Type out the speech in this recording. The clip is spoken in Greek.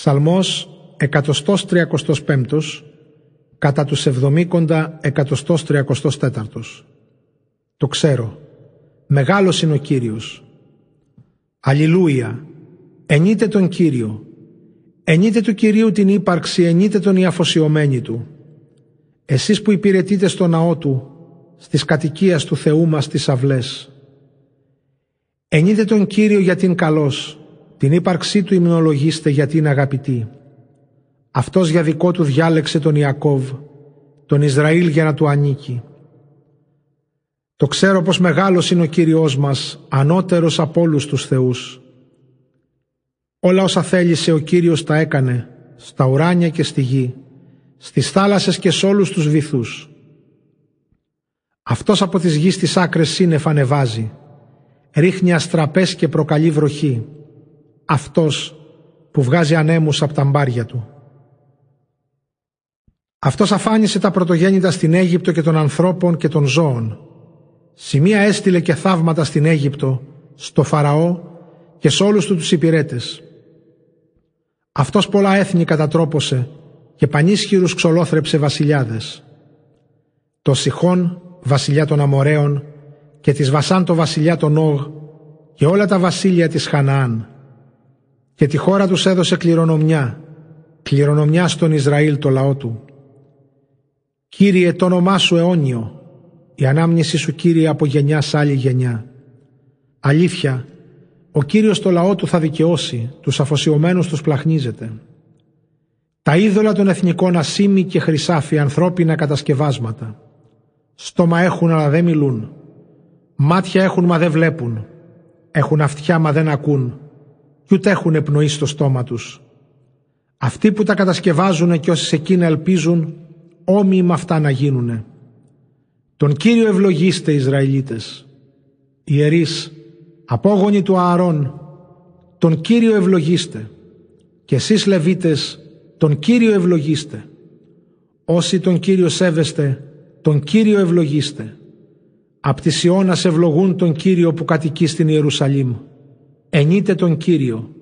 Ψαλμός 135 κατά τους εβδομήκοντα 134 Το ξέρω, μεγάλος είναι ο Κύριος. Αλληλούια, ενείτε τον Κύριο, ενείτε του Κυρίου την ύπαρξη, ενείτε τον η αφοσιωμένη του. Εσείς που υπηρετείτε στο ναό του, στις κατοικίες του Θεού μας τις αυλές. Ενείτε τον Κύριο για την καλός, την ύπαρξή του υμνολογήστε γιατί είναι αγαπητή. Αυτός για δικό του διάλεξε τον Ιακώβ, τον Ισραήλ για να του ανήκει. Το ξέρω πως μεγάλος είναι ο Κύριος μας, ανώτερος από όλους τους θεούς. Όλα όσα θέλησε ο Κύριος τα έκανε, στα ουράνια και στη γη, στις θάλασσες και σε όλους τους βυθούς. Αυτός από τις γης τις άκρες σύννεφα ανεβάζει, ρίχνει αστραπές και προκαλεί βροχή. Αυτός που βγάζει ανέμους από τα μπάρια του. Αυτός αφάνισε τα πρωτογέννητα στην Αίγυπτο και των ανθρώπων και των ζώων. Σημεία έστειλε και θαύματα στην Αίγυπτο, στο Φαραώ και σε όλους του τους υπηρέτες. Αυτός πολλά έθνη κατατρόπωσε και πανίσχυρους ξολόθρεψε βασιλιάδες. Το Σιχών, βασιλιά των Αμοραίων, και της Βασάν το βασιλιά των Όγ και όλα τα βασίλεια της Χαναάν. Και τη χώρα τους έδωσε κληρονομιά, κληρονομιά στον Ισραήλ το λαό του. Κύριε το όνομά σου αιώνιο, η ανάμνηση σου Κύριε από γενιά σ' άλλη γενιά. Αλήθεια, ο Κύριος το λαό του θα δικαιώσει, τους αφοσιωμένους τους πλαχνίζεται. Τα είδωλα των εθνικών ασήμι και χρυσάφι ανθρώπινα κατασκευάσματα. Στόμα έχουν αλλά δεν μιλούν. Μάτια έχουν μα δεν βλέπουν. Έχουν αυτιά μα δεν ακούν. Κι ούτε έχουν πνοή στο στόμα τους. Αυτοί που τα κατασκευάζουν και όσοι σε εκείνα ελπίζουν, όμοιοι με αυτά να γίνουνε. Τον Κύριο ευλογήστε Ισραηλίτες. Ιερείς, απόγονοι του Ααρών, τον Κύριο ευλογήστε. Και εσείς Λεβίτες, τον Κύριο ευλογήστε. Όσοι τον Κύριο σέβεστε, τον Κύριο ευλογήστε. Απ' τη Σιώνα ευλογούν τον Κύριο που κατοικεί στην Ιερουσαλήμ. Ενείτε τον Κύριο